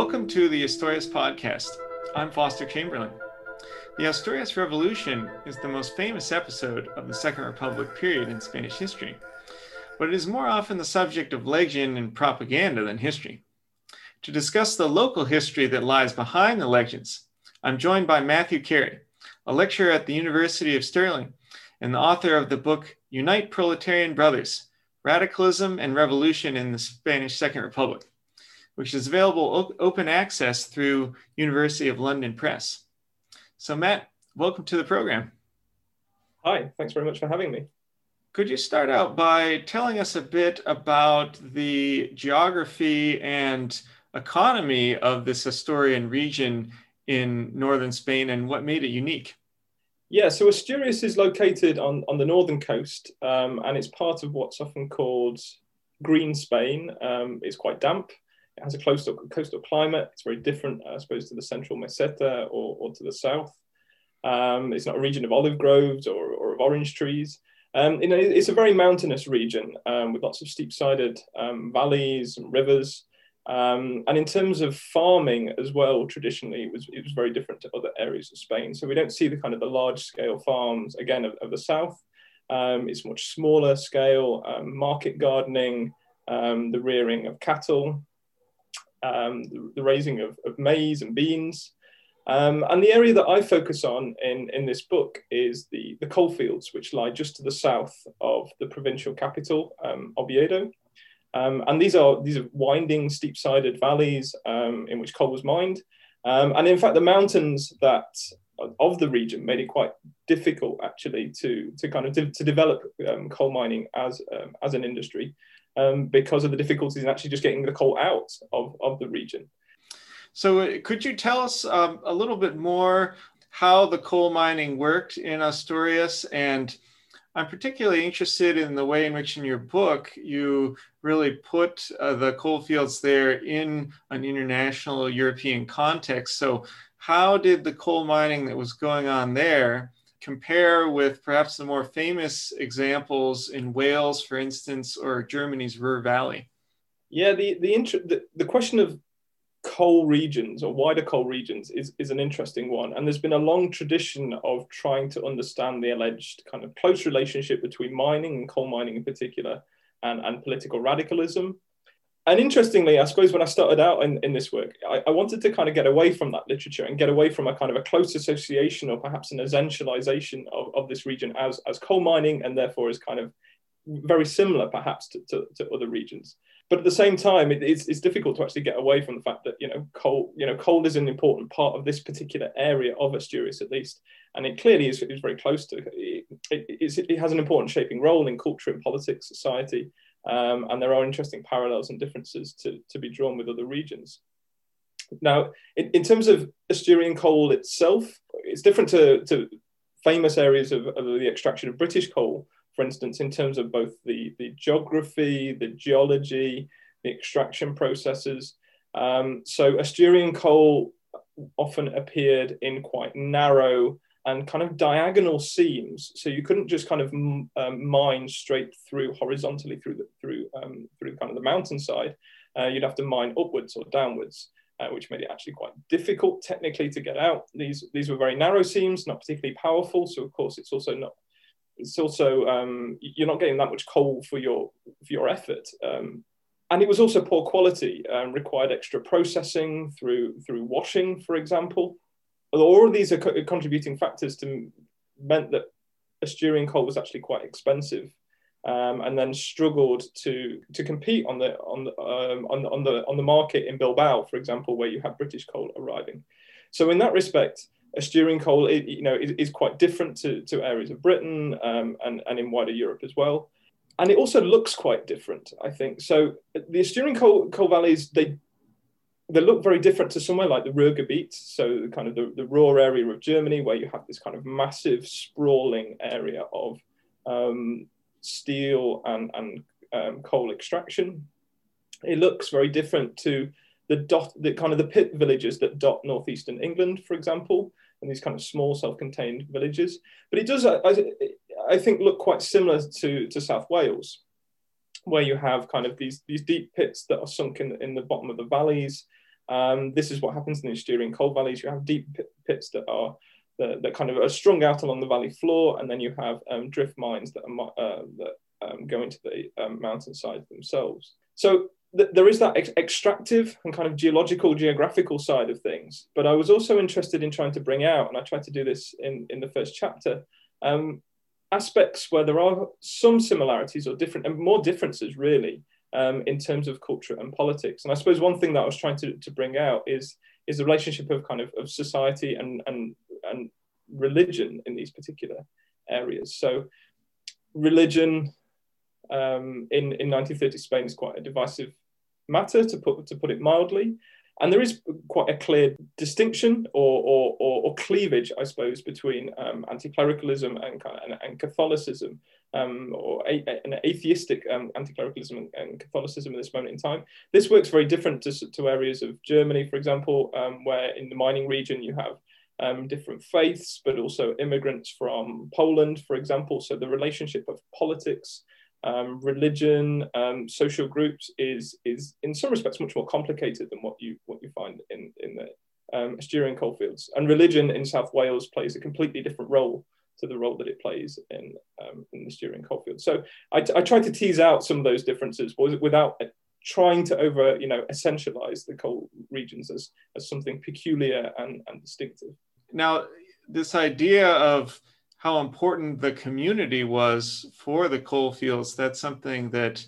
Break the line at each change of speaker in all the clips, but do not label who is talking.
Welcome to the Asturias podcast. I'm Foster Chamberlain. The Asturias Revolution is the most famous episode of the Second Republic period in Spanish history, but it is more often the subject of legend and propaganda than history. To discuss the local history that lies behind the legends, I'm joined by Matthew Kerry, a lecturer at the University of Stirling and the author of the book Unite Proletarian Brothers Radicalism and Revolution in the Spanish Second Republic which is available op- open access through University of London Press. So Matt, welcome to the program.
Hi, thanks very much for having me.
Could you start out by telling us a bit about the geography and economy of this Asturian region in northern Spain and what made it unique?
Yeah, so Asturias is located on, on the northern coast um, and it's part of what's often called green Spain. Um, it's quite damp it has a coastal, coastal climate. It's very different, I suppose, to the central meseta or, or to the south. Um, it's not a region of olive groves or, or of orange trees. Um, you know, it's a very mountainous region um, with lots of steep-sided um, valleys and rivers. Um, and in terms of farming as well, traditionally, it was, it was very different to other areas of Spain. So we don't see the kind of the large-scale farms, again, of, of the south. Um, it's much smaller scale, market gardening, the rearing of cattle, um, the, raising of, of, maize and beans. Um, and the area that I focus on in, in this book is the, the coal fields, which lie just to the south of the provincial capital, um, Oviedo. Um, and these are, these are winding, steep-sided valleys um, in which coal was mined. Um, and in fact, the mountains that of the region made it quite difficult actually to, to kind of de- to develop coal mining as, as an industry um, because of the difficulties in actually just getting the coal out of, of the region.
So, uh, could you tell us um, a little bit more how the coal mining worked in Asturias? And I'm particularly interested in the way in which, in your book, you really put uh, the coal fields there in an international European context. So, how did the coal mining that was going on there compare with perhaps the more famous examples in Wales, for instance, or Germany's Ruhr Valley?
Yeah, the the, the, the question of coal regions or wider coal regions is, is an interesting one. And there's been a long tradition of trying to understand the alleged kind of close relationship between mining and coal mining in particular and, and political radicalism and interestingly, I suppose when I started out in, in this work, I, I, wanted to kind of get away from that literature and get away from a kind of a close association or perhaps an essentialization of, of this region as, as coal mining and therefore is kind of very similar perhaps to, to, to other regions. But at the same time, it, it's, it's difficult to actually get away from the fact that you know coal you know coal is an important part of this particular area of Asturias at least, and it clearly is, is very close to it, it, it has an important shaping role in culture and politics, society, um, and there are interesting parallels and differences to, to be drawn with other regions. Now, in, in terms of Asturian coal itself, it's different to, to famous areas of, of the extraction of British coal, for instance, in terms of both the, the geography, the geology, the extraction processes. Um, so Asturian coal often appeared in quite narrow and kind of diagonal seams. So you couldn't just kind of um, mine straight through horizontally through the through um, through kind of the mountainside. Uh, you'd have to mine upwards or downwards, uh, which made it actually quite difficult technically to get out. These these were very narrow seams, not particularly powerful. So of course, it's also not. It's also um, you're not getting that much coal for your for your effort. Um, and it was also poor quality, um, required extra processing through through washing, for example all of these are co- contributing factors to meant that Asturian coal was actually quite expensive, um, and then struggled to to compete on the on the, um, on the on the on the market in Bilbao, for example, where you have British coal arriving. So in that respect, Asturian coal, it, you know, is, is, quite different to, to areas of Britain um, and and in wider Europe as well. And it also looks quite different, I think. So the Asturian coal, coal valleys, they they look very different to somewhere like the Ruhrgebiet, so kind of the, the Ruhr area of Germany, where you have this kind of massive sprawling area of um, steel and, and um, coal extraction. It looks very different to the dot, the kind of the pit villages that dot northeastern England, for example, and these kind of small self-contained villages. But it does, I, I think, look quite similar to, to South Wales, where you have kind of these, these deep pits that are sunk in, in the bottom of the valleys, Um, this is what happens in the Asturian coal valleys. You have deep pits that are that, that kind of are strung out along the valley floor, and then you have um, drift mines that, are, uh, that um, go into the um, mountainsides themselves. So th- there is that ex- extractive and kind of geological, geographical side of things. But I was also interested in trying to bring out, and I tried to do this in, in the first chapter, um, aspects where there are some similarities or different and more differences really um, in terms of culture and politics. And I suppose one thing that I was trying to, to bring out is is the relationship of kind of, of society and, and and religion in these particular areas. So religion um, in, in 1930 Spain is quite a divisive matter to put to put it mildly. And there is quite a clear distinction or, or, or, or cleavage, I suppose, between um, anti-clericalism and, and, and Catholicism, um, or a, an atheistic um, anti-clericalism and, and, Catholicism at this moment in time. This works very different to, to areas of Germany, for example, um, where in the mining region you have um, different faiths, but also immigrants from Poland, for example. So the relationship of politics um, religion, um, social groups is is in some respects much more complicated than what you what you find in in the um, Asturian coalfields. And religion in South Wales plays a completely different role to the role that it plays in um, in the Asturian coalfields. So I, I tried to tease out some of those differences without trying to over you know essentialize the coal regions as as something peculiar and, and distinctive.
Now, this idea of how important the community was for the coal fields. That's something that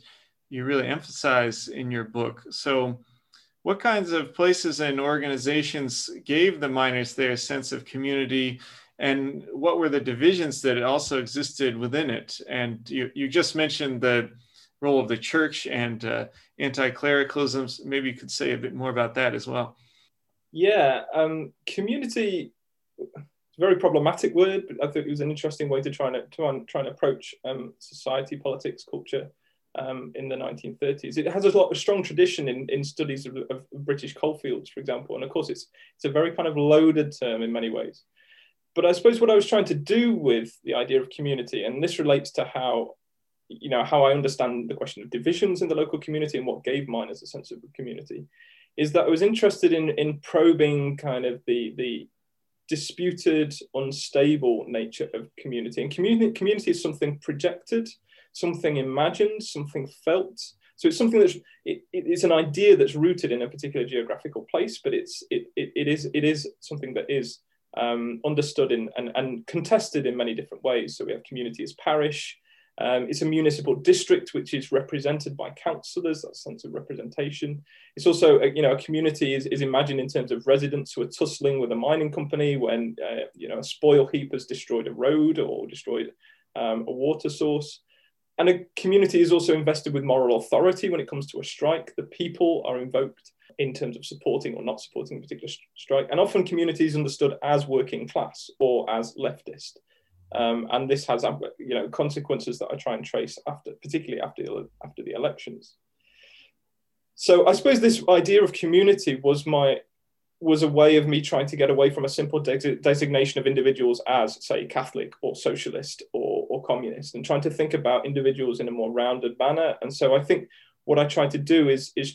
you really emphasize in your book. So, what kinds of places and organizations gave the miners their sense of community? And what were the divisions that also existed within it? And you, you just mentioned the role of the church and uh, anti clericalism. Maybe you could say a bit more about that as well.
Yeah, um, community very problematic word, but I thought it was an interesting way to try and to try and approach um, society, politics, culture um, in the 1930s. It has a lot of strong tradition in, in studies of, of, British coalfields, for example, and of course it's it's a very kind of loaded term in many ways. But I suppose what I was trying to do with the idea of community, and this relates to how you know how I understand the question of divisions in the local community and what gave miners a sense of community, is that I was interested in in probing kind of the the disputed, unstable nature of community. And community, community is something projected, something imagined, something felt. So it's something that's it, it's an idea that's rooted in a particular geographical place, but it's it, it, it is it is something that is um, understood in, and, and contested in many different ways. So we have community as parish, um, it's a municipal district which is represented by councillors, that sense of representation. It's also, a, you know, a community is, is imagined in terms of residents who are tussling with a mining company when, uh, you know, a spoil heap has destroyed a road or destroyed um, a water source. And a community is also invested with moral authority when it comes to a strike. The people are invoked in terms of supporting or not supporting a particular strike. And often community is understood as working class or as leftist. Um, and this has you know consequences that I try and trace after, particularly after after the elections. So I suppose this idea of community was my was a way of me trying to get away from a simple de- designation of individuals as, say, Catholic or socialist or, or communist, and trying to think about individuals in a more rounded manner. And so I think what I tried to do is is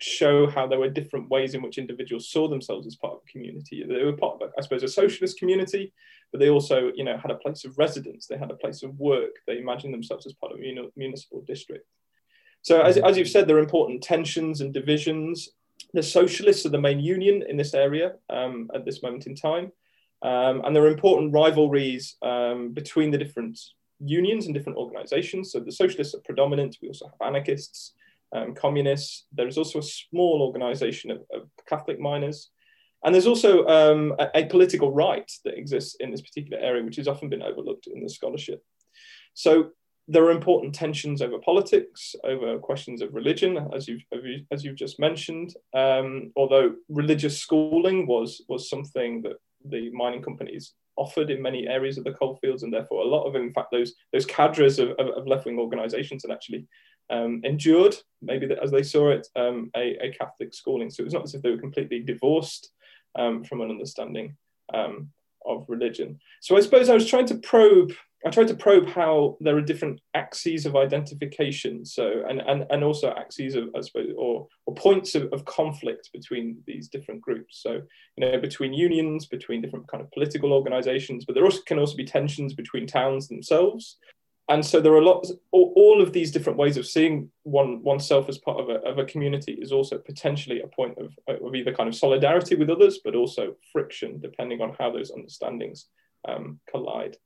show how there were different ways in which individuals saw themselves as part of a community. They were part of, I suppose, a socialist community, but they also, you know, had a place of residence. They had a place of work. They imagined themselves as part of a municipal district. So, as, as you've said, there are important tensions and divisions. The socialists are the main union in this area um, at this moment in time. Um, and there are important rivalries um, between the different unions and different organizations. So the socialists are predominant. We also have anarchists um, communists. There is also a small organization of, of Catholic miners. And there's also um, a, a, political right that exists in this particular area, which has often been overlooked in the scholarship. So there are important tensions over politics, over questions of religion, as you've, as you've just mentioned. Um, although religious schooling was, was something that the mining companies offered in many areas of the coalfields, and therefore a lot of, in fact, those, those cadres of, of, of left-wing organizations had actually um, endured, maybe as they saw it, um, a, a, Catholic schooling. So it was not as if they were completely divorced um, from an understanding um, of religion. So I suppose I was trying to probe. I tried to probe how there are different axes of identification. So and and, and also axes of I suppose or or points of, of conflict between these different groups. So, you know, between unions, between different kind of political organizations, but there also can also be tensions between towns themselves. And so there are lots, all, of these different ways of seeing one oneself as part of a, of a community is also potentially a point of, of either kind of solidarity with others, but also friction, depending on how those understandings um, collide.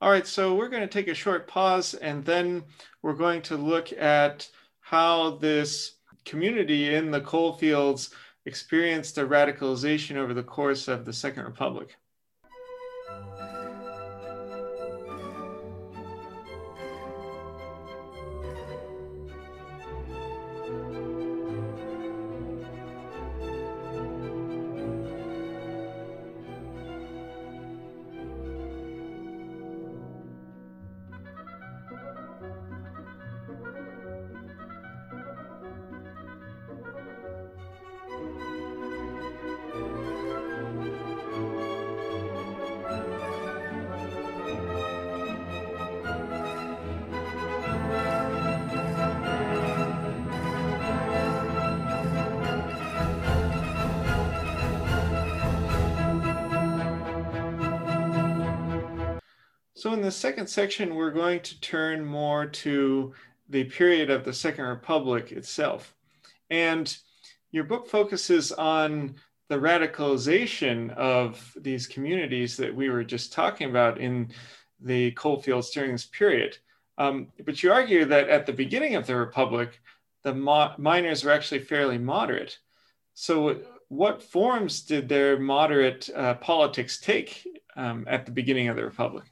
All right, so we're going to take a short pause and then we're going to look at how this community in the coal fields experienced a radicalization over the course of the Second Republic. So in the second section, we're going to turn more to the period of the Second Republic itself. And your book focuses on the radicalization of these communities that we were just talking about in the coal fields during this period. Um, but you argue that at the beginning of the Republic, the mo- miners were actually fairly moderate. So, what forms did their moderate uh, politics take um, at the beginning of the Republic?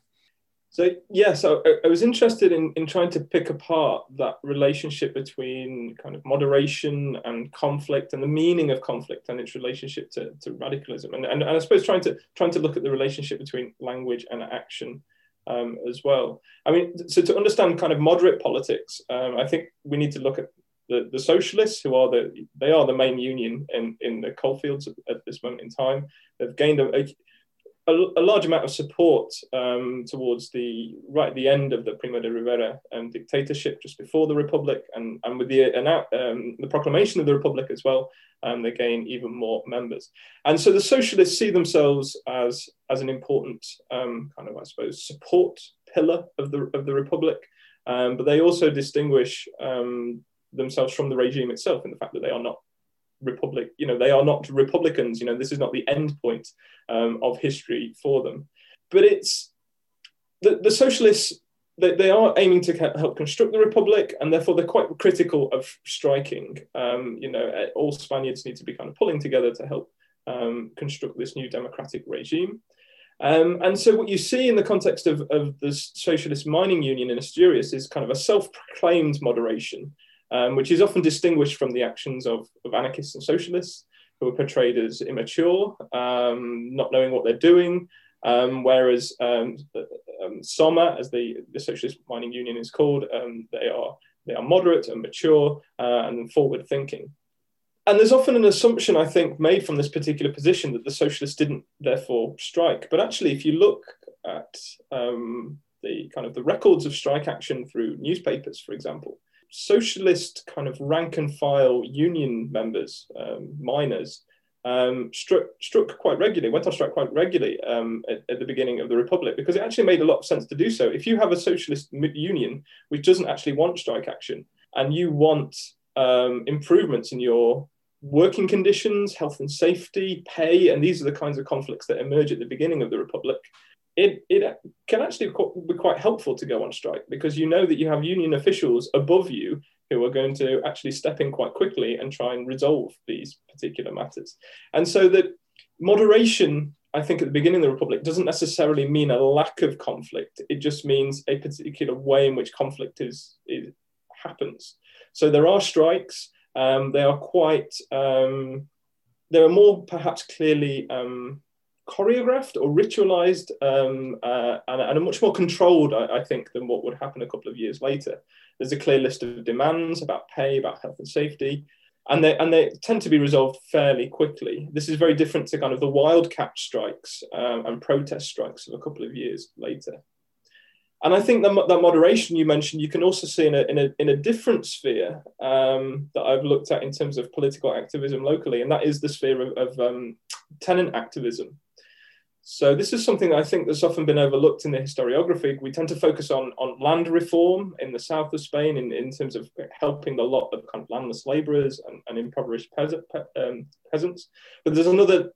So yeah, so I, I was interested in, in trying to pick apart that relationship between kind of moderation and conflict and the meaning of conflict and its relationship to, to radicalism. And, and, and I suppose trying to trying to look at the relationship between language and action um, as well. I mean, so to understand kind of moderate politics, um, I think we need to look at the, the socialists who are the they are the main union in, in the coalfields at, at this moment in time. They've gained a, a a, a, large amount of support um, towards the right at the end of the Primo de Rivera um, dictatorship, just before the Republic, and, and with the um, the proclamation of the Republic as well, um, they gain even more members. And so the socialists see themselves as as an important um, kind of, I suppose, support pillar of the of the Republic, um, but they also distinguish themselves from the regime itself in the fact that they are not republic you know they are not republicans you know this is not the end point um, of history for them. But it's the, the socialists they, they are aiming to help construct the republic and therefore they're quite critical of striking. Um, you know eh, all spaniards need to be kind of pulling together to help um, construct this new democratic regime. Um, and so what you see in the context of, of the socialist mining union in asturias is kind of a self-proclaimed moderation um, which is often distinguished from the actions of, of anarchists and socialists who are portrayed as immature, um, not knowing what they're doing. Um, whereas um, um, SOMA, as the, the Socialist Mining Union is called, they are they are moderate and mature uh, and forward thinking. And there's often an assumption, I think, made from this particular position that the socialists didn't therefore strike. But actually, if you look at um, the kind of the records of strike action through newspapers, for example, socialist kind of rank and file union members, um, miners, um, struck, struck quite regularly, went on strike quite regularly um, at, at, the beginning of the Republic because it actually made a lot of sense to do so. If you have a socialist union which doesn't actually want strike action and you want um, improvements in your working conditions, health and safety, pay, and these are the kinds of conflicts that emerge at the beginning of the Republic, it, it can actually be quite helpful to go on strike because you know that you have union officials above you who are going to actually step in quite quickly and try and resolve these particular matters. And so that moderation, I think, at the beginning of the Republic doesn't necessarily mean a lack of conflict. It just means a particular way in which conflict is, is happens. So there are strikes. Um, they are quite. Um, they are more perhaps clearly um, choreographed or ritualized um, uh, and, and, much more controlled, I, I, think, than what would happen a couple of years later. There's a clear list of demands about pay, about health and safety, and they, and they tend to be resolved fairly quickly. This is very different to kind of the wildcat strikes um, and protest strikes of a couple of years later. and I think that, that moderation you mentioned, you can also see in a, in a, in a different sphere um, that I've looked at in terms of political activism locally, and that is the sphere of, of um, tenant activism. So this is something I think that's often been overlooked in the historiography. We tend to focus on, on land reform in the south of Spain in, in terms of helping the lot of kind of landless laborers and, and impoverished peasant, um, peasants. But there's another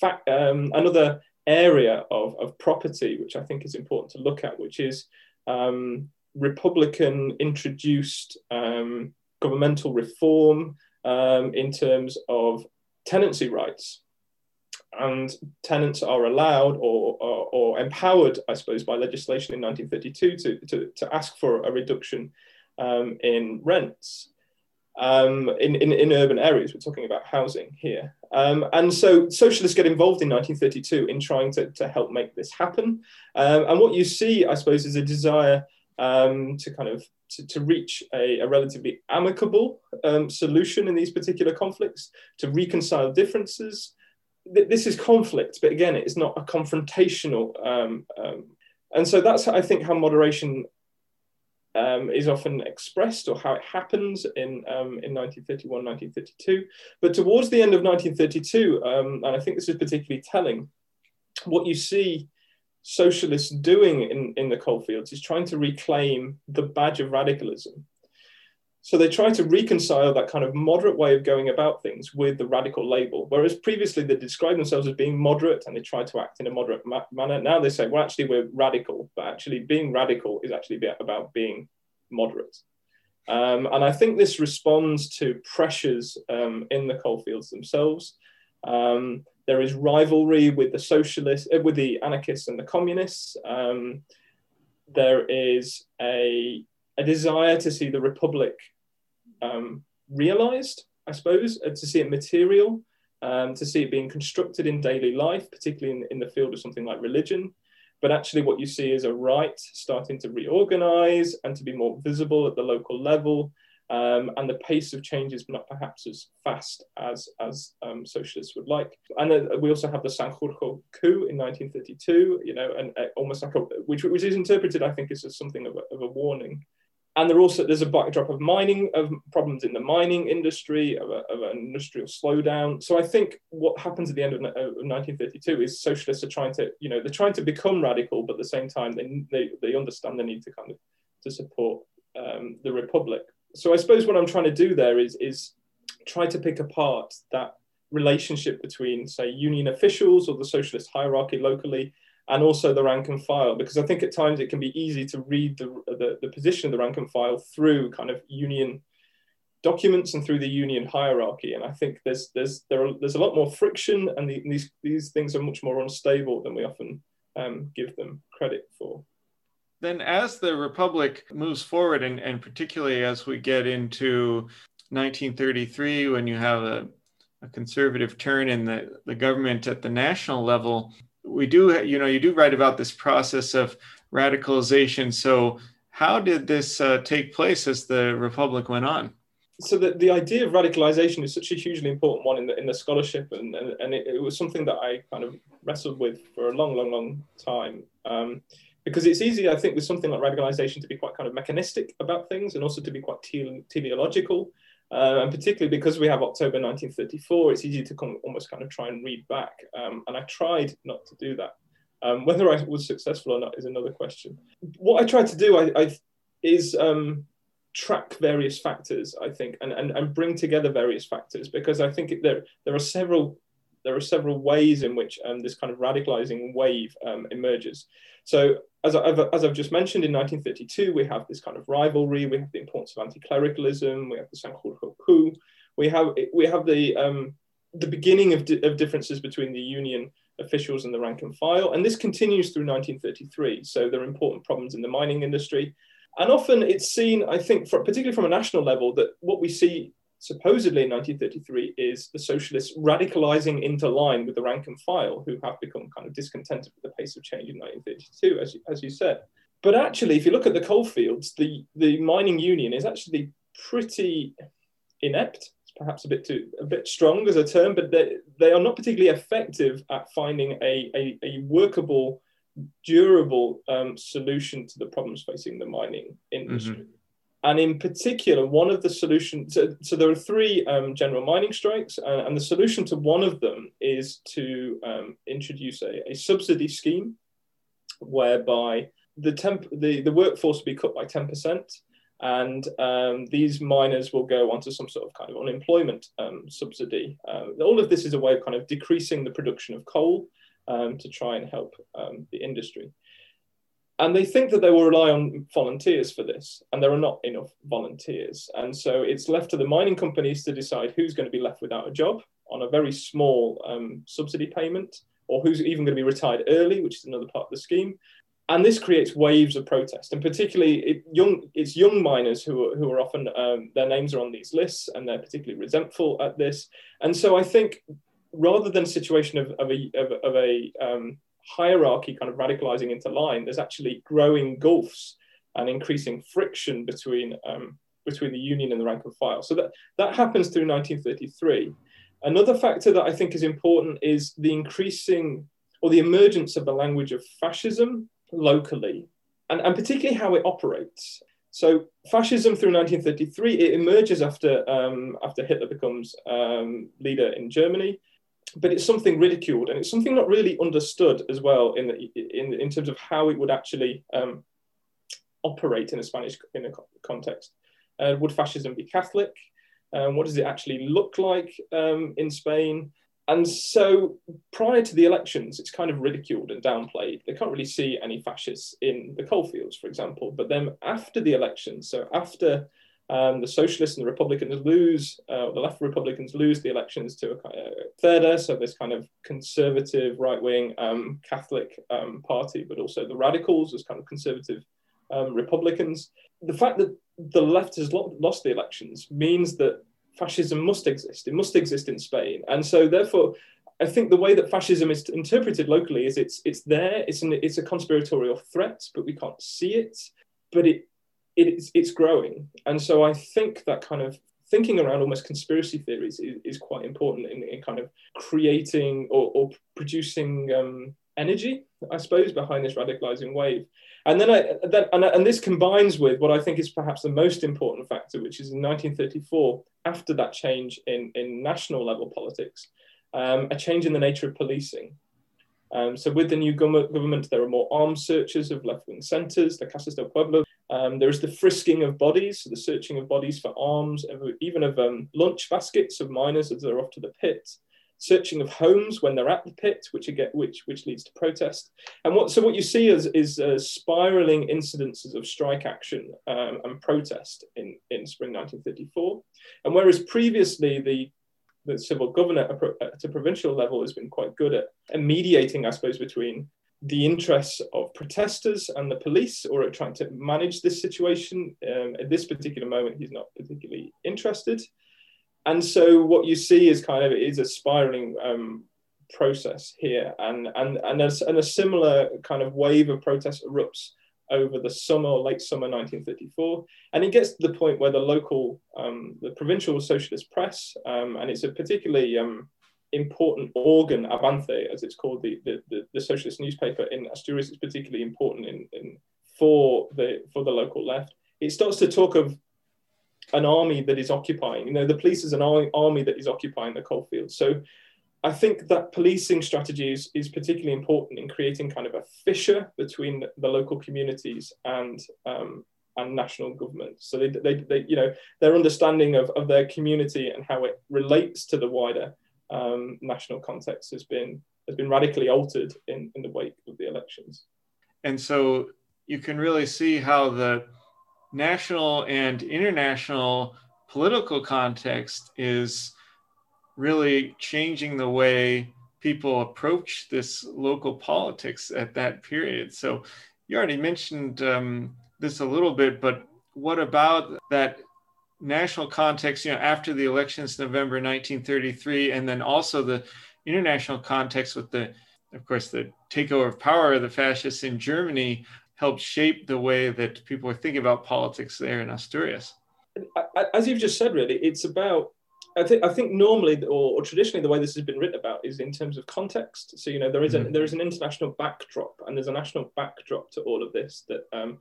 fact, um, another area of, of property, which I think is important to look at, which is um, Republican introduced um, governmental reform um, in terms of tenancy rights. And tenants are allowed or, or, or, empowered, I suppose, by legislation in 1932 to, to, to ask for a reduction um, in rents um, in, in, in, urban areas. We're talking about housing here. Um, and so socialists get involved in 1932 in trying to, to help make this happen. Um, and what you see, I suppose, is a desire um, to kind of to, to reach a, a, relatively amicable um, solution in these particular conflicts, to reconcile differences. This is conflict, but again, it is not a confrontational. Um, and so that's, I think, how moderation um, is often expressed or how it happens in, um, in 1931, 1932. But towards the end of 1932, um, and I think this is particularly telling, what you see socialists doing in, in the coalfields is trying to reclaim the badge of radicalism. So they try to reconcile that kind of moderate way of going about things with the radical label. Whereas previously they described themselves as being moderate and they tried to act in a moderate ma- manner. Now they say, well, actually, we're radical, but actually being radical is actually about being moderate. Um, and I think this responds to pressures um, in the coalfields themselves. Um, there is rivalry with the socialists, uh, with the anarchists and the communists. Um, there is a a desire to see the republic um, realized, I suppose, to see it material, um, to see it being constructed in daily life, particularly in, in the field of something like religion. But actually, what you see is a right starting to reorganize and to be more visible at the local level. Um, and the pace of change is not perhaps as fast as, as um, socialists would like. And uh, we also have the Sanjurjo coup in 1932, you know, and uh, almost like a, which, which is interpreted, I think, as something of a, of a warning and there also there's a backdrop of mining of problems in the mining industry of, a, of an industrial slowdown. So i think what happens at the end of, of, 1932 is socialists are trying to you know they're trying to become radical but at the same time they, they, they understand the need to kind of to support um, the republic. So i suppose what i'm trying to do there is is try to pick apart that relationship between say union officials or the socialist hierarchy locally and also the rank and file, because I think at times it can be easy to read the, the, the position of the rank and file through kind of union documents and through the union hierarchy. And I think there's there's there are, there's a lot more friction, and the, these these things are much more unstable than we often um, give them credit for.
Then, as the republic moves forward, and, and particularly as we get into 1933, when you have a, a conservative turn in the, the government at the national level, we do, you know, you do write about this process of radicalization. So, how did this uh, take place as the Republic went on?
So the, the idea of radicalization is such a hugely important one in the, in the scholarship, and, and, and it, it was something that I kind of wrestled with for a long, long, long time. Um, because it's easy, I think, with something like radicalization to be quite kind of mechanistic about things and also to be quite teleological. Uh, and particularly because we have October 1934, it's easy to come, almost kind of try and read back. Um, and I tried not to do that. Um, whether I was successful or not is another question. What I tried to do I, I is um, track various factors, I think, and, and, and bring together various factors because I think there, there are several there are several ways in which um, this kind of radicalizing wave um, emerges. So as, I, as I've just mentioned, in 1932, we have this kind of rivalry. We have the importance of anti-clericalism. We have the Sanjurjo coup. We have we have the um, the beginning of, di- of differences between the union officials and the rank and file, and this continues through 1933. So there are important problems in the mining industry, and often it's seen, I think, for, particularly from a national level, that what we see supposedly in 1933 is the socialists radicalizing into line with the rank and file who have become kind of discontented with the pace of change in 1932, as you, as you said. But actually, if you look at the coalfields, the, the mining union is actually pretty inept. It's perhaps a bit too a bit strong as a term, but they, they are not particularly effective at finding a, a, a workable durable um, solution to the problems facing the mining industry. Mm-hmm. And in particular, one of the solutions, so, so there are three um, general mining strikes, uh, and the solution to one of them is to um, introduce a, a, subsidy scheme whereby the, temp, the, the workforce will be cut by 10%, and um, these miners will go onto some sort of kind of unemployment um, subsidy. Uh, all of this is a way of kind of decreasing the production of coal um, to try and help um, the industry. And they think that they will rely on volunteers for this, and there are not enough volunteers. And so it's left to the mining companies to decide who's going to be left without a job on a very small um, subsidy payment, or who's even going to be retired early, which is another part of the scheme. And this creates waves of protest, and particularly it, young, it's young miners who are, who are often um, their names are on these lists, and they're particularly resentful at this. And so I think rather than a situation of, of a, of, of a um, hierarchy kind of radicalizing into line, there's actually growing gulfs and increasing friction between, um, between the union and the rank and file. So that, that happens through 1933. Another factor that I think is important is the increasing or the emergence of the language of fascism locally, and, and particularly how it operates. So fascism through 1933 it emerges after um, after Hitler becomes um, leader in Germany, but it's something ridiculed and it's something not really understood as well in in in terms of how it would actually um, operate in a Spanish in a context. Uh, would fascism be Catholic? Um, what does it actually look like um, in Spain? And so prior to the elections, it's kind of ridiculed and downplayed. They can't really see any fascists in the coalfields, for example. But then after the elections, so after um, the socialists and the Republicans lose, uh, the left Republicans lose the elections to a CEDA, so this kind of conservative, right wing um, Catholic um, party, but also the radicals as kind of conservative um, Republicans. The fact that the left has lo- lost the elections means that fascism must exist. It must exist in Spain. And so, therefore, I think the way that fascism is interpreted locally is it's it's there. It's an, it's a conspiratorial threat, but we can't see it. But it it's, it's growing. And so I think that kind of thinking around almost conspiracy theories is, is quite important in, in, kind of creating or, or producing um, energy, I suppose, behind this radicalizing wave. And then, I, then and, and, this combines with what I think is perhaps the most important factor, which is in 1934, after that change in, in national level politics, um, a change in the nature of policing. Um, so with the new government, there are more armed searches of left-wing centres, the Casas del Pueblo. Um, there is the frisking of bodies, so the searching of bodies for arms, even of um, lunch baskets of miners as they're off to the pit, searching of homes when they're at the pit, which again, which which leads to protest. And what so what you see is is uh, spiraling incidences of strike action um, and protest in in spring 1934. And whereas previously the the civil governor at a provincial level has been quite good at mediating, I suppose, between the interests of protesters and the police or at trying to manage this situation. Um, at this particular moment, he's not particularly interested. And so what you see is kind of is a spiraling um, process here, and and and a, and a similar kind of wave of protest erupts over the summer late summer 1934. And it gets to the point where the local, um, the provincial socialist press, um, and it's a particularly um, important organ, Avance, as it's called, the, the, the, the, socialist newspaper in Asturias is particularly important in, in, for, the, for the local left. It starts to talk of an army that is occupying, you know, the police is an army that is occupying the coalfields. So I think that policing strategy is, is particularly important in creating kind of a fissure between the local communities and um, and national government. So they, they, they, you know, their understanding of, of their community and how it relates to the wider um, national context has been has been radically altered in, in the wake of the elections.
And so you can really see how the national and international political context is really changing the way people approach this local politics at that period. So you already mentioned um, this a little bit, but what about that national context, you know, after the elections, November 1933, and then also the international context with the, of course, the takeover of power of the fascists in Germany helped shape the way that people are thinking about politics there in Asturias.
As you've just said, really, it's about I think I think normally or, or, traditionally the way this has been written about is in terms of context. So you know there is mm-hmm. a, there is an international backdrop and there's a national backdrop to all of this. That um,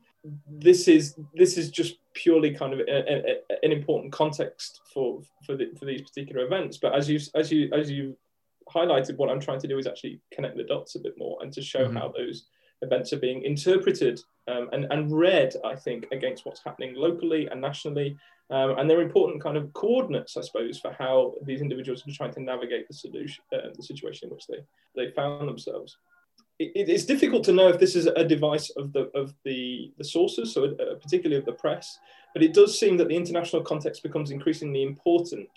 this is this is just purely kind of a, a, an important context for for, the, for these particular events. But as you as you as you highlighted, what I'm trying to do is actually connect the dots a bit more and to show mm-hmm. how those events are being interpreted um, and, and read, I think, against what's happening locally and nationally. Um, and they're important kind of coordinates, I suppose, for how these individuals are trying to navigate the solution, uh, the situation in which they, they found themselves. It, it's difficult to know if this is a device of the of the, the sources, so uh, particularly of the press, but it does seem that the international context becomes increasingly important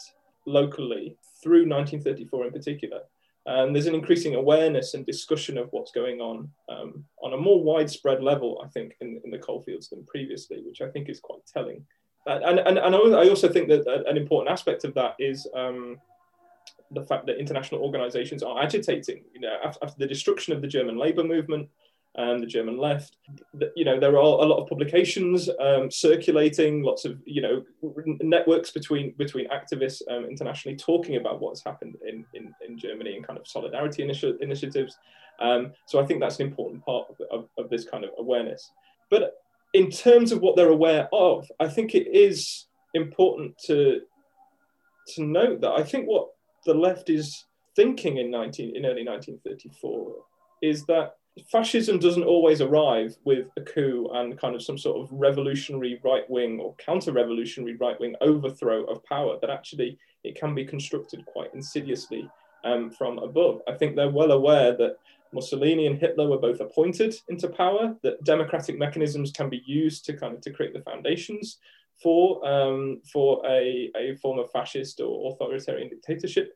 locally through 1934 in particular. And there's an increasing awareness and discussion of what's going on um, on a more widespread level, I think, in, in the coalfields than previously, which I think is quite telling. And, and, and I also think that an important aspect of that is um, the fact that international organizations are agitating. You know, after, after the destruction of the German labor movement, and the German left. You know, there are a lot of publications um, circulating, lots of you know networks between between activists um, internationally talking about what's happened in, in, in Germany and kind of solidarity initi- initiatives. Um, so I think that's an important part of, of, of this kind of awareness. But in terms of what they're aware of, I think it is important to to note that I think what the left is thinking in 19 in early 1934 is that fascism doesn't always arrive with a coup and kind of some sort of revolutionary right wing or counter revolutionary right wing overthrow of power, that actually it can be constructed quite insidiously um, from above. I think they're well aware that Mussolini and Hitler were both appointed into power, that democratic mechanisms can be used to kind of to create the foundations for, um, for a, a form of fascist or authoritarian dictatorship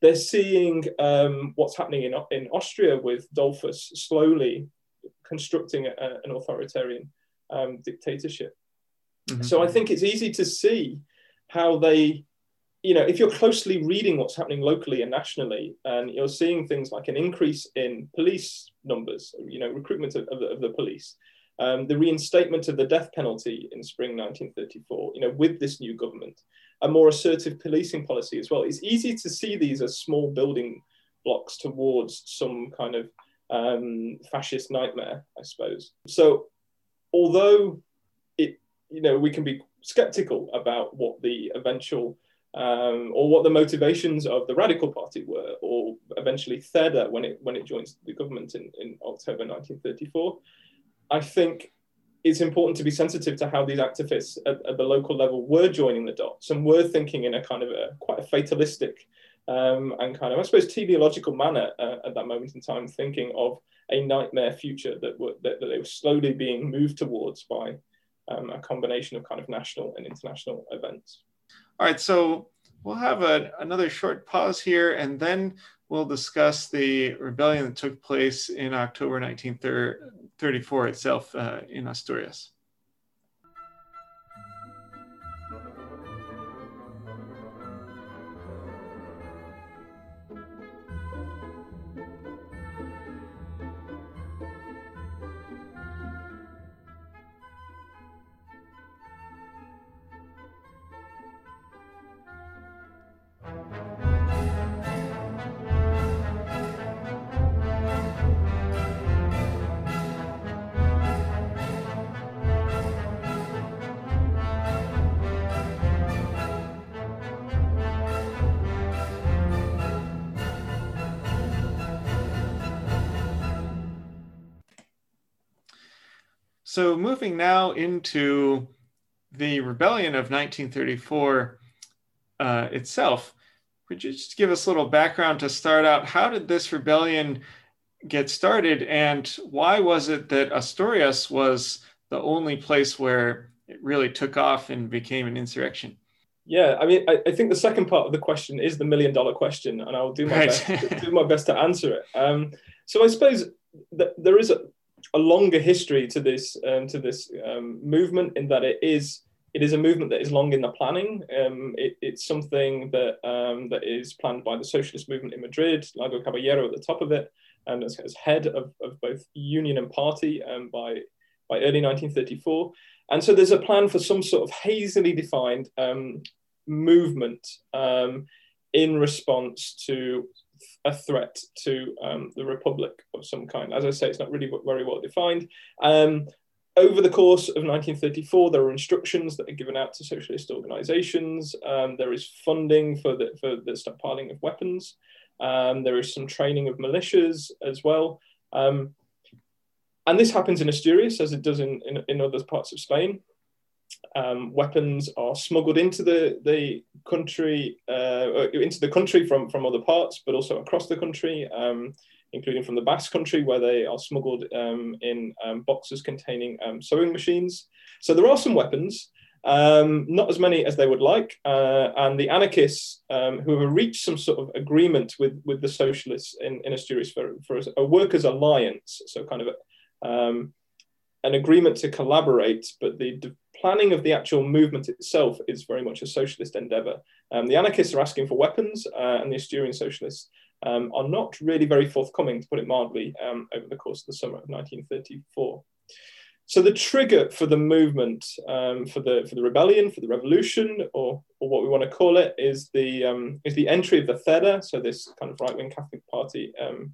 they're seeing um, what's happening in, in Austria with Dollfuss slowly constructing a, an authoritarian um, dictatorship. Mm-hmm. So I think it's easy to see how they, you know, if you're closely reading what's happening locally and nationally, and you're seeing things like an increase in police numbers, you know, recruitment of, of, of the police, um, the reinstatement of the death penalty in spring 1934, you know, with this new government, a more assertive policing policy as well. It's easy to see these as small building blocks towards some kind of um, fascist nightmare, I suppose. So, although it, you know, we can be skeptical about what the eventual um, or what the motivations of the Radical Party were, or eventually CEDA when it when it joins the government in, in October 1934. I think it's important to be sensitive to how these activists at, at, the local level were joining the dots and were thinking in a kind of a quite a fatalistic um, and kind of, I suppose, teleological manner uh, at that moment in time, thinking of a nightmare future that, were, that, that they were slowly being moved towards by um, a combination of kind of national and international events.
All right, so we'll have a, another short pause here, and then we'll discuss the rebellion that took place in October 1934 itself uh, in Asturias. So moving now into the rebellion of 1934 uh, itself, would you just give us a little background to start out? How did this rebellion get started, and why was it that Asturias was the only place where it really took off and became an insurrection?
Yeah, I mean, I, I think the second part of the question is the million dollar question, and I'll do my right. best do my best to answer it. Um, so I suppose that there is a a longer history to this um, to this um, movement in that it is it is a movement that is long in the planning. Um, it, it's something that um, that is planned by the socialist movement in Madrid, Largo Caballero at the top of it, and as, as head of, of both union and party um, by by early 1934. And so there's a plan for some sort of hazily defined um, movement in response to a threat to um, the republic of some kind. As I say, it's not really very well defined. Um, over the course of 1934, there are instructions that are given out to socialist organizations. Um, there is funding for the, for the stockpiling of weapons. Um, there is some training of militias as well. Um, and this happens in Asturias as it does in, in, in other parts of Spain. Um, weapons are smuggled into the, the country, uh, into the country from, from other parts, but also across the country. Um, including from the Basque country, where they are smuggled um, in um, boxes containing um, sewing machines. So there are some weapons, um, not as many as they would like. Uh, and the anarchists who have reached some sort of agreement with, with the socialists in, in Asturias for, for a workers' alliance, so kind of a, an agreement to collaborate, but the planning of the actual movement itself is very much a socialist endeavor. the anarchists are asking for weapons, uh, and the Asturian socialists um, are not really very forthcoming, to put it mildly, um, over the course of the summer of 1934. So the trigger for the movement, um, for the for the rebellion, for the revolution, or or what we want to call it, is the um, is the entry of the CEDA, so this kind of right wing Catholic party, um,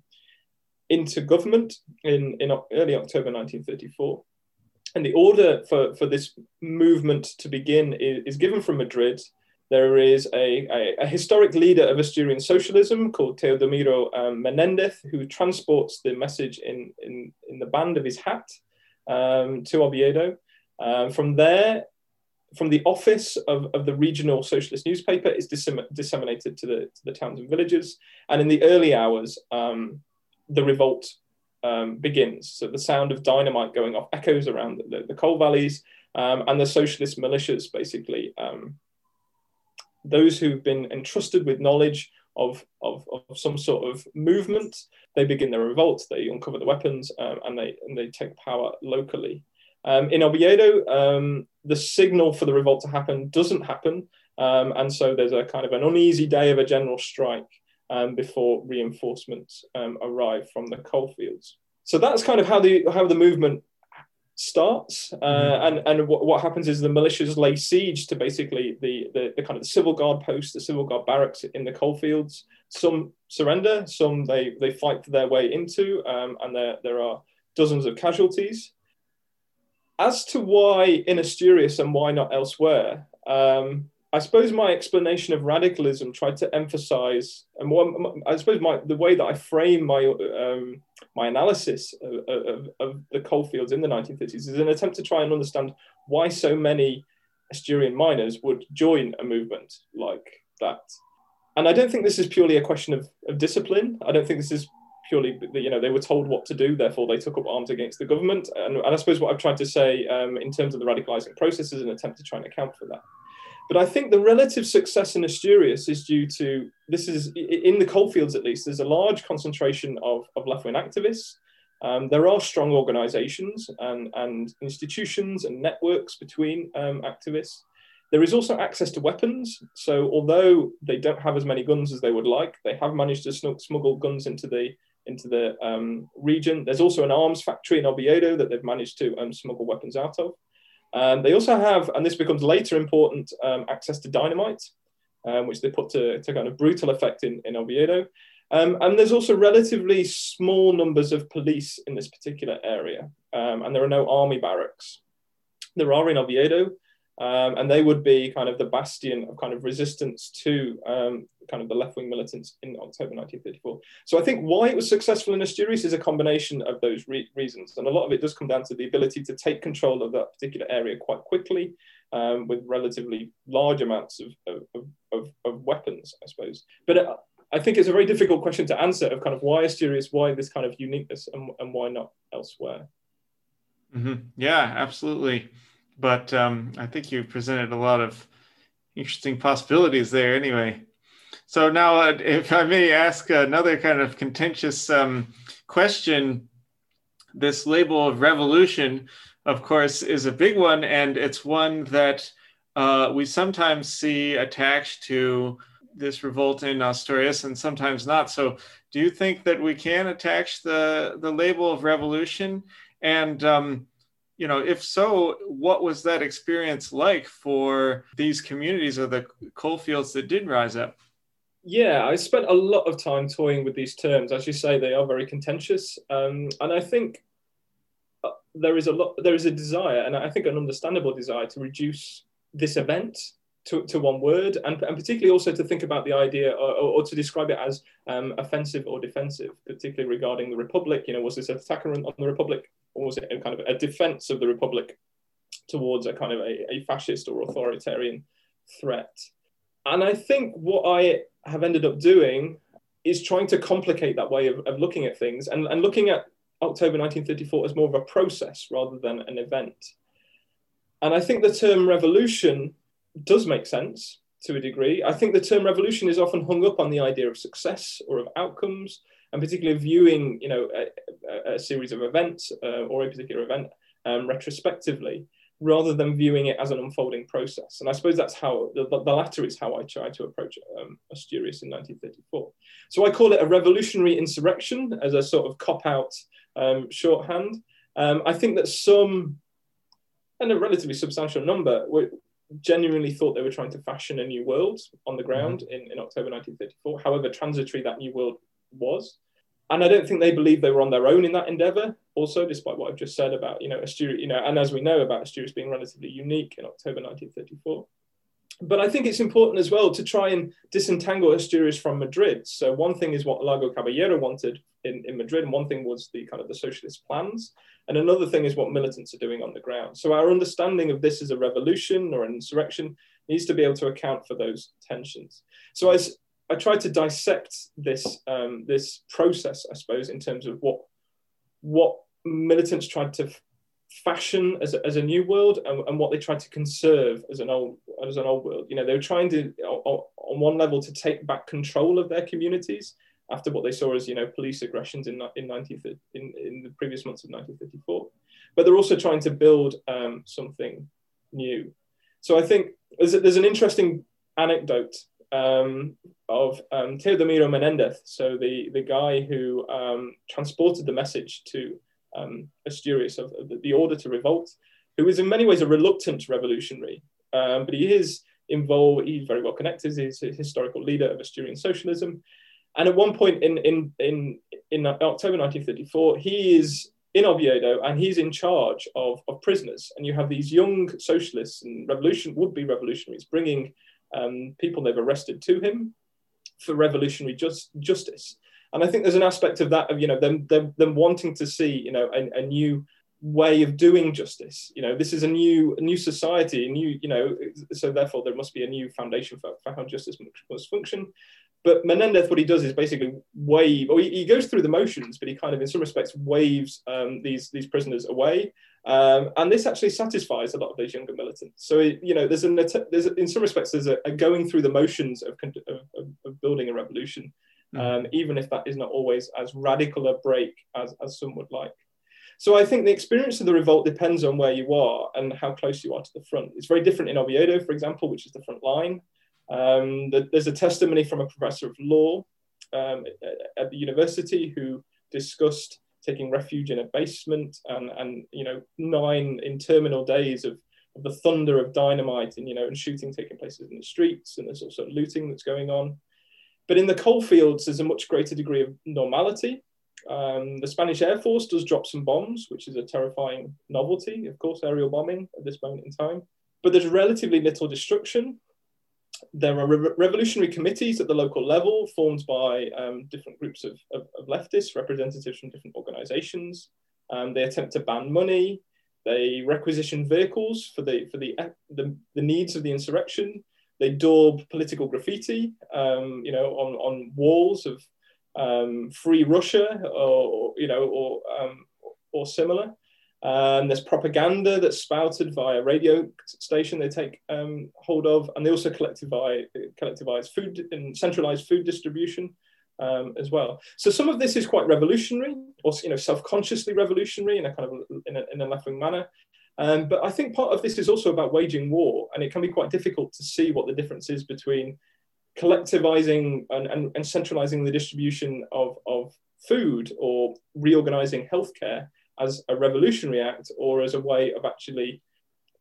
into government in in early October 1934. And the order for, for this movement to begin is, is given from Madrid there is a, a, a, historic leader of Asturian socialism called Teodomiro um, Menendez, who transports the message in, in, in the band of his hat um, to Oviedo. Um, from there, from the office of, of the regional socialist newspaper, is dissemin- disseminated to the, to the towns and villages. And in the early hours, um, the revolt um, begins. So the sound of dynamite going off echoes around the, the, coal valleys, um, and the socialist militias basically um, those who've been entrusted with knowledge of, of, of some sort of movement, they begin their revolt, they uncover the weapons, um, and, they, and they take power locally. Um, in Oviedo, um, the signal for the revolt to happen doesn't happen, and so there's a kind of an uneasy day of a general strike um, before reinforcements um, arrive from the coalfields. So that's kind of how the how the movement starts uh, mm-hmm. and and what, what happens is the militias lay siege to basically the, the, the kind of the civil guard posts the civil guard barracks in the coalfields some surrender some they they fight for their way into um, and there there are dozens of casualties as to why in asturias and why not elsewhere um, I suppose my explanation of radicalism tried to emphasize, and I suppose my the way that I frame my um, my analysis of, of, of, the coalfields in the 1930s is an attempt to try and understand why so many Asturian miners would join a movement like that. And I don't think this is purely a question of, of discipline. I don't think this is purely, you know, they were told what to do, therefore they took up arms against the government. And, and I suppose what I've tried to say um, in terms of the radicalizing process is an attempt to try and account for that. But I think the relative success in Asturias is due to this is in the coalfields at least. There's a large concentration of, of left wing activists. Um, there are strong organizations and, and institutions and networks between um, activists. There is also access to weapons. So, although they don't have as many guns as they would like, they have managed to smuggle guns into the into the um, region. There's also an arms factory in Oviedo that they've managed to um, smuggle weapons out of. Um, they also have, and this becomes later important, um, access to dynamite, um, which they put to, to kind of brutal effect in, in Oviedo. Um, and there's also relatively small numbers of police in this particular area, um, and there are no army barracks. There are in Oviedo, um, and they would be kind of the bastion of kind of resistance to um, kind of the left-wing militants in October 1934. So I think why it was successful in Asturias is a combination of those re- reasons, and a lot of it does come down to the ability to take control of that particular area quite quickly um, with relatively large amounts of, of, of, of, weapons, I suppose. But uh, I think it's a very difficult question to answer of kind of why Asturias, why this kind of uniqueness, and, and why not elsewhere.
Mm-hmm. Yeah, absolutely but um, I think you presented a lot of interesting possibilities there anyway. So now, uh, if I may ask another kind of contentious um, question, this label of revolution, of course, is a big one, and it's one that uh, we sometimes see attached to this revolt in Asturias and sometimes not. So, do you think that we can attach the the label of revolution? And um, you know, if so, what was that experience like for these communities of the coal fields that did rise up?
Yeah, I spent a lot of time toying with these terms. As you say, they are very contentious, um, and I think uh, there is a lot. There is a desire, and I think an understandable desire, to reduce this event to, to one word, and, and particularly also to think about the idea or, or to describe it as um, offensive or defensive, particularly regarding the Republic. You know, was this an attack on the Republic, it a kind of a defense of the Republic towards a kind of a, a fascist or authoritarian threat? And I think what I have ended up doing is trying to complicate that way of, of looking at things and, and looking at October 1934 as more of a process rather than an event. And I think the term revolution does make sense to a degree. I think the term revolution is often hung up on the idea of success or of outcomes, and particularly viewing, you know, a, a series of events uh, or a particular event um, retrospectively, rather than viewing it as an unfolding process. And I suppose that's how the, the latter is how I try to approach um, Asturias in 1934. So I call it a revolutionary insurrection as a sort of cop out um, shorthand. Um, I think that some and a relatively substantial number genuinely thought they were trying to fashion a new world on the ground mm-hmm. in, in October 1934, however transitory that new world was. And I don't think they believed they were on their own in that endeavor, also, despite what I've just said about, you know, Asturias, you know, and as we know about Asturias being relatively unique in October 1934 but I think it's important as well to try and disentangle Asturias from Madrid. So one thing is what Largo Caballero wanted in, in Madrid, and one thing was the kind of the socialist plans, and another thing is what militants are doing on the ground. So our understanding of this as a revolution or an insurrection needs to be able to account for those tensions. So as I tried to dissect this um, this process, I suppose, in terms of what what militants tried to fashion as a, as a new world and, and, what they tried to conserve as an old as an old world. You know, they were trying to on one level to take back control of their communities after what they saw as you know police aggressions in in 19 in, in the previous months of 1954, But they're also trying to build um, something new. So I think there's, there's an interesting anecdote um, of um, Teodomiro Menendez, so the, the guy who um, transported the message to um, Asturias of, of, the order to revolt, who is in many ways a reluctant revolutionary, um, but he is involved. He's very well connected. He's a historical leader of Asturian socialism, and at one point in in in in October 1934, he is in Oviedo and he's in charge of, of prisoners. And you have these young socialists and revolution would be revolutionaries bringing um, people they've arrested to him for revolutionary just, justice. And I think there's an aspect of that of you know them them, them wanting to see you know a, a new way of doing justice. You know, this is a new a new society, a new you know, so therefore there must be a new foundation for, for how justice must function. But Menendez, what he does is basically wave, or he, he, goes through the motions, but he kind of, in some respects, waves um, these these prisoners away, um, and this actually satisfies a lot of those younger militants. So you know, there's an there's in some respects there's a, a going through the motions of, of, of building a revolution, mm. um, even if that is not always as radical a break as, as some would like. So I think the experience of the revolt depends on where you are and how close you are to the front. It's very different in Oviedo, for example, which is the front line. Um, there's a testimony from a professor of law um, at the university who discussed taking refuge in a basement and, and you know nine interminable days of, of the thunder of dynamite and you know and shooting taking place in the streets and there's also looting that's going on. But in the coal fields, there's a much greater degree of normality. Um, the Spanish Air Force does drop some bombs, which is a terrifying novelty, of course, aerial bombing at this moment in time. But there's relatively little destruction there are re- revolutionary committees at the local level formed by um, different groups of, of, of, leftists, representatives from different organizations. Um, they attempt to ban money. They requisition vehicles for the, for the, the, the needs of the insurrection. They daub political graffiti, um, you know, on, on walls of um, free Russia or, you know, or, um, or similar. Um, there's propaganda that's spouted via radio station they take um, hold of, and they also collectivize, collectivize food and centralized food distribution um, as well. So some of this is quite revolutionary, or you know, self-consciously revolutionary in a kind of in a, in a left-wing manner. Um, but I think part of this is also about waging war, and it can be quite difficult to see what the difference is between collectivizing and, and, and centralizing the distribution of, of food or reorganizing healthcare as a revolutionary act or as a way of actually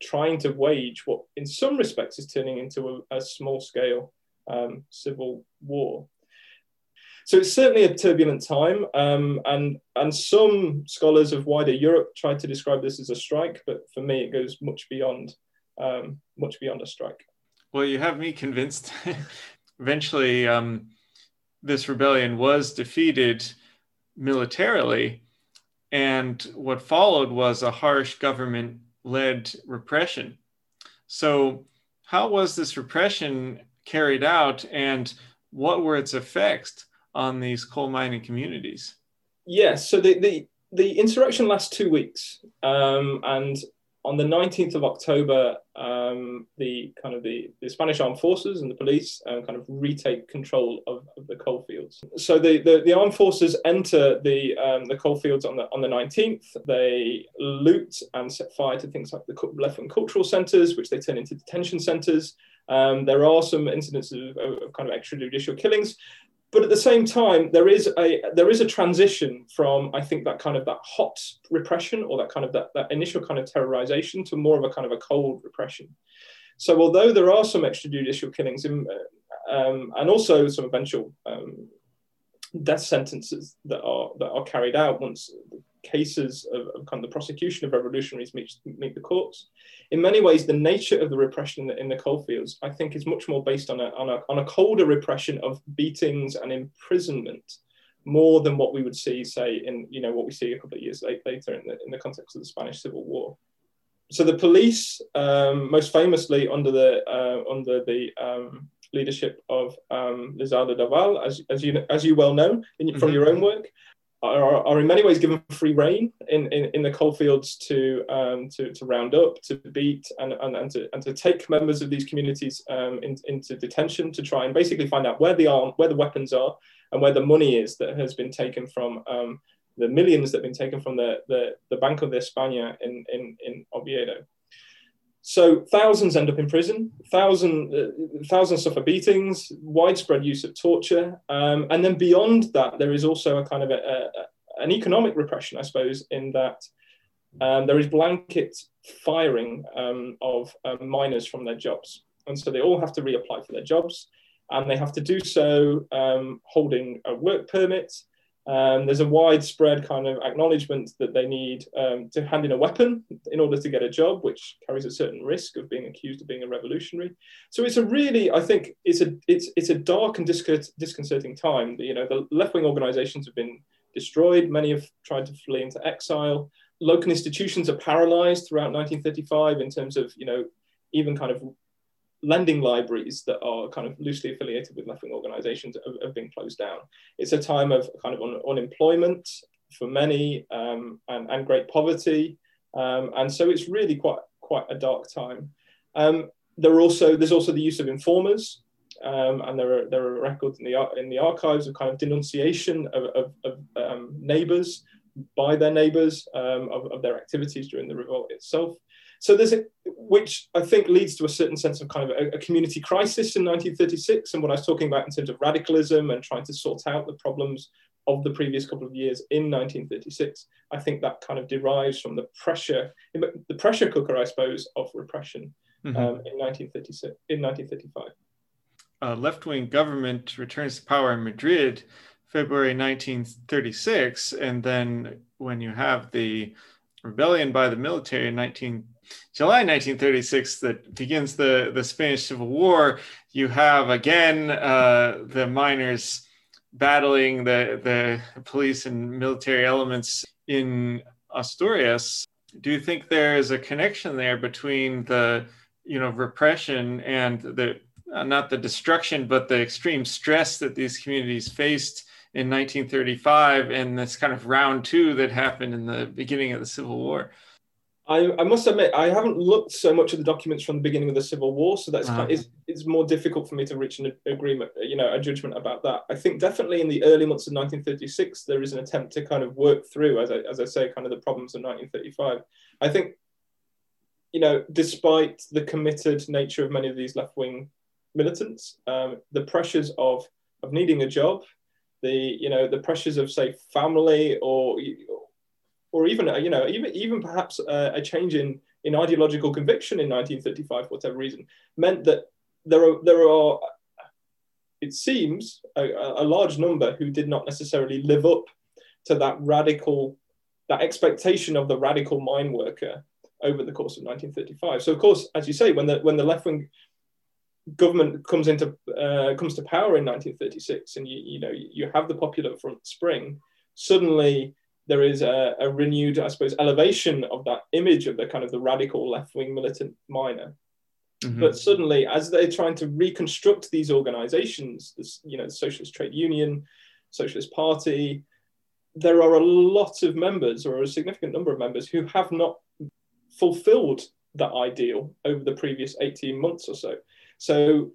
trying to wage what, in some respects, is turning into a, a small scale um, civil war. So it's certainly a turbulent time, um, and and some scholars of wider Europe tried to describe this as a strike, but for me, it goes much beyond um, much beyond a strike.
Well, you have me convinced. Eventually, um, this rebellion was defeated militarily, and what followed was a harsh government led repression. So, how was this repression carried out, and what were its effects on these coal mining communities?
Yes, so the, the, the insurrection lasts two weeks, um, and on the 19th of October, um, the kind of the, the, Spanish armed forces and the police uh, kind of retake control of, of the coal fields. So the, the, the, armed forces enter the um, the coal fields on the on the 19th. They loot and set fire to things like the left wing cultural centres, which they turn into detention centres. Um, there are some incidents of, of, kind of extrajudicial killings, but at the same time, there is a there is a transition from I think that kind of that hot repression or that kind of that, that initial kind of terrorization to more of a kind of a cold repression. So although there are some extrajudicial killings in, um, and also some eventual um, death sentences that are that are carried out once cases of, of, kind of the prosecution of revolutionaries meet, meet the courts. In many ways, the nature of the repression in the, in the coalfields, I think, is much more based on a, on, a, on a colder repression of beatings and imprisonment more than what we would see, say, in you know what we see a couple of years later in the, in the context of the Spanish Civil War. So the police, um, most famously under the uh, under the um, leadership of um, Lisardo Doval, as, as you as you well know in, from mm-hmm. your own work, are, are in many ways given free reign in, in, in the coalfields to, um, to, to round up, to beat, and, and, and, to, and to take members of these communities um, in, into detention to try and basically find out where the arm, where the weapons are, and where the money is that has been taken from um, the millions that have been taken from the, the, the Banco de España in, in, in Oviedo. So thousands end up in prison, thousand, uh, thousands suffer beatings, widespread use of torture. Um, and then beyond that, there is also a kind of a, a, an economic repression, I suppose, in that um, there is blanket firing um, of um, miners from their jobs. And so they all have to reapply for their jobs and they have to do so um, holding a work permit um, there's a widespread kind of acknowledgement that they need um, to hand in a weapon in order to get a job, which carries a certain risk of being accused of being a revolutionary. So it's a really, I think, it's a it's it's a dark and disconcerting time. You know, the left wing organisations have been destroyed. Many have tried to flee into exile. Local institutions are paralysed throughout 1935 in terms of you know even kind of lending libraries that are kind of loosely affiliated with left-wing organizations have, have, been closed down. It's a time of kind of un- unemployment for many um, and, and, great poverty. Um, and so it's really quite, quite a dark time. Um, there are also, there's also the use of informers. Um, and there are, there are records in the, in the archives of kind of denunciation of, of, of um, neighbors by their neighbors um, of, of their activities during the revolt itself. So there's a, which I think leads to a certain sense of kind of a, a, community crisis in 1936. And what I was talking about in terms of radicalism and trying to sort out the problems of the previous couple of years in 1936, I think that kind of derives from the pressure, the pressure cooker, I suppose, of repression mm-hmm. um, in 1936, in 1935.
A left-wing government returns to power in Madrid, February 1936, and then when you have the rebellion by the military in 19 July 1936 that begins the, the Spanish Civil War, you have again uh, the miners battling the, the police and military elements in Asturias. Do you think there is a connection there between the you know repression and the uh, not the destruction but the extreme stress that these communities faced in 1935 and this kind of round two that happened in the beginning of the Civil War?
I, I, must admit, I haven't looked so much at the documents from the beginning of the Civil War, so that's uh-huh. kind of, it's, it's more difficult for me to reach an agreement, you know, a judgment about that. I think definitely in the early months of 1936, there is an attempt to kind of work through, as I, as I say, kind of the problems of 1935. I think, you know, despite the committed nature of many of these left-wing militants, um, the pressures of of needing a job, the you know the pressures of say family or or even you know even even perhaps a, a change in in ideological conviction in 1935 for whatever reason meant that there are there are it seems a, a large number who did not necessarily live up to that radical that expectation of the radical mine worker over the course of 1935 so of course as you say when the when the left wing government comes into uh, comes to power in 1936 and you you know you have the popular front spring suddenly there is a, a, renewed i suppose elevation of that image of the kind of the radical left-wing militant miner mm-hmm. but suddenly as they're trying to reconstruct these organizations this you know the socialist trade union socialist party there are a lot of members or a significant number of members who have not fulfilled that ideal over the previous 18 months or so so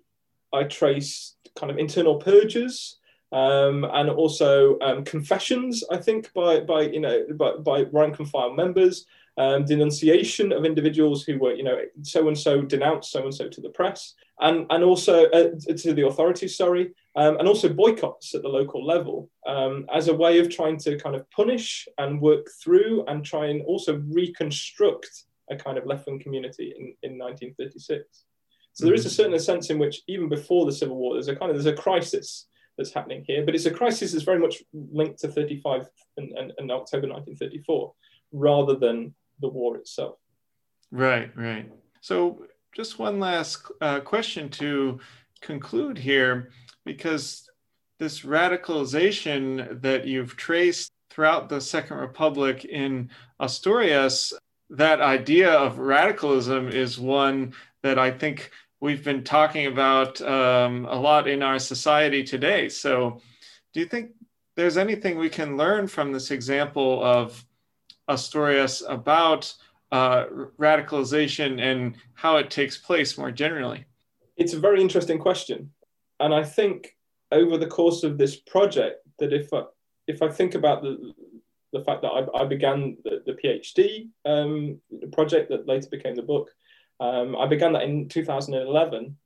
I traced kind of internal purges um, and also um, confessions, I think, by, by you know by, by rank and file members, um, denunciation of individuals who were you know so and so denounced so and so to the press, and and also uh, to the authorities, sorry, um, and also boycotts at the local level um, as a way of trying to kind of punish and work through and try and also reconstruct a kind of left wing community in, in 1936. So there is a mm-hmm. certain sense in which even before the Civil War, there's a kind of there's a crisis that's happening here, but it's a crisis that's very much linked to 35 and, and, and October 1934 rather than the war itself.
Right, right. So just one last uh, question to conclude here, because this radicalization that you've traced throughout the Second Republic in Asturias, that idea of radicalism is one that I think we've been talking about um, a lot in our society today. So, do you think there's anything we can learn from this example of Asturias about uh, radicalization and how it takes place more generally?
It's a very interesting question. And I think over the course of this project, that if I, if I think about the, the fact that I, I began the, the PhD um, project that later became the book, um, I began that in 2011.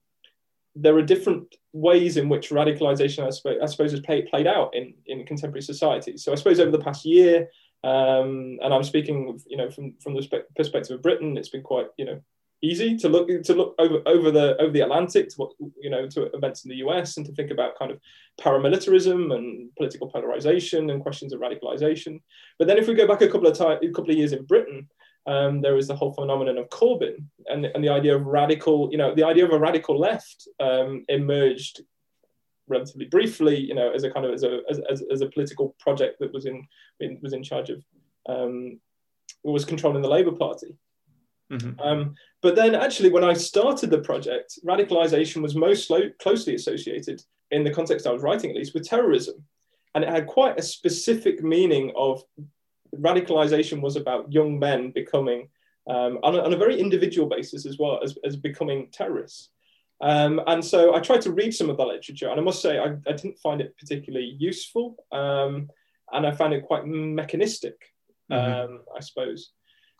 There are different ways in which radicalization, I suppose, I suppose has play, played out in, in contemporary society. So I suppose over the past year, um, and I'm speaking, you know, from, from the perspective of Britain, it's been quite, you know, easy to look to look over over the over the Atlantic to what you know to events in the US and to think about kind of paramilitarism and political polarization and questions of radicalization. But then if we go back a couple of time, a couple of years in Britain, um, there was the whole phenomenon of Corbyn and, and the idea of radical, you know, the idea of a radical left um, emerged relatively briefly, you know, as a kind of as a as, as a political project that was in, in was in charge of um, was controlling the Labour Party. Mm-hmm. Um, but then, actually, when I started the project, radicalization was most closely associated, in the context I was writing at least, with terrorism. And it had quite a specific meaning of radicalization was about young men becoming, um, on, a, on, a, very individual basis as well, as, as becoming terrorists. Um, and so I tried to read some of the literature, and I must say I, I didn't find it particularly useful, um, and I found it quite mechanistic, mm-hmm. Um, I suppose.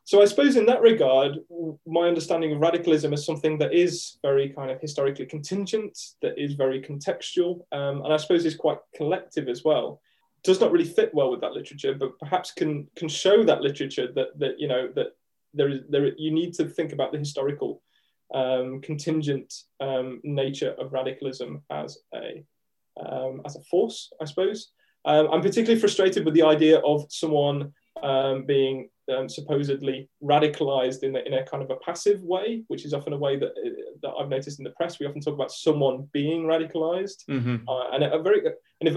So I suppose in that regard, my understanding of radicalism is something that is very kind of historically contingent, that is very contextual, um, and I suppose is quite collective as well does not really fit well with that literature, but perhaps can can show that literature that that you know that there is there you need to think about the historical um, contingent um, nature of radicalism as a um, as a force, I suppose. Um, I'm particularly frustrated with the idea of someone um, being um, supposedly radicalized in, the, in a kind of a passive way, which is often a way that, that I've noticed in the press. We often talk about someone being radicalized, mm-hmm. uh, and a very and if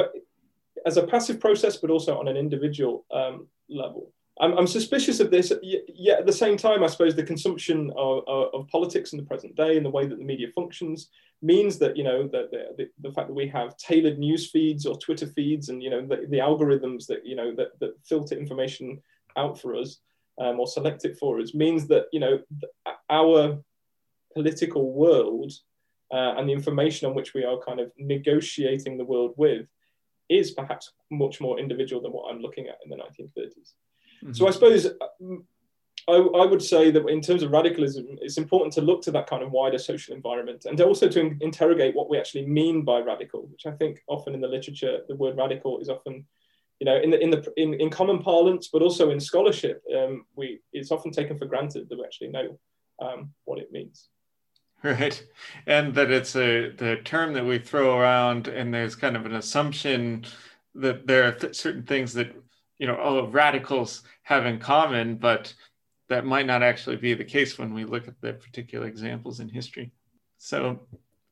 as a passive process, but also on an individual um, level. I'm, I'm, suspicious of this, yet at the same time, I suppose the consumption of, of, of, politics in the present day and the way that the media functions means that, you know, that the, the, fact that we have tailored news feeds or Twitter feeds and, you know, the, the algorithms that, you know, that, that filter information out for us um, or select it for us means that, you know, our political world uh, and the information on which we are kind of negotiating the world with is perhaps much more individual than what I'm looking at in the 1930s. Mm-hmm. So I suppose um, I, I, would say that in terms of radicalism, it's important to look to that kind of wider social environment and also to in- interrogate what we actually mean by radical, which I think often in the literature, the word radical is often you know, in the in the in, in common parlance, but also in scholarship, um, we it's often taken for granted that we actually know um, what it means.
Right, and that it's a the term that we throw around, and there's kind of an assumption that there are th- certain things that you know, oh, radicals have in common, but that might not actually be the case when we look at the particular examples in history. So,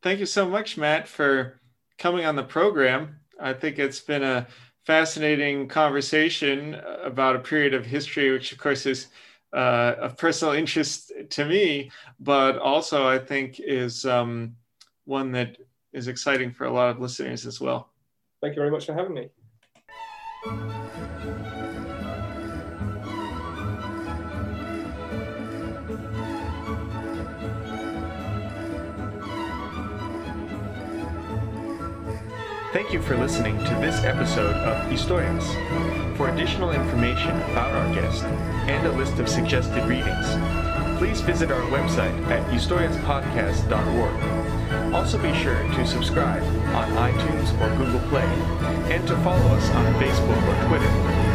thank you so much, Matt, for coming on the program. I think it's been a fascinating conversation about a period of history, which, of course, is uh, of personal interest to me, but also I think is um, one that is exciting for a lot of listeners as well.
Thank you very much for having me.
Thank you for listening to this episode of Historias. For additional information about our guest and a list of suggested readings, please visit our website at historiaspodcast.org. Also be sure to subscribe on iTunes or Google Play and to follow us on Facebook or Twitter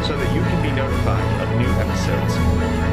so that you can be notified of new episodes.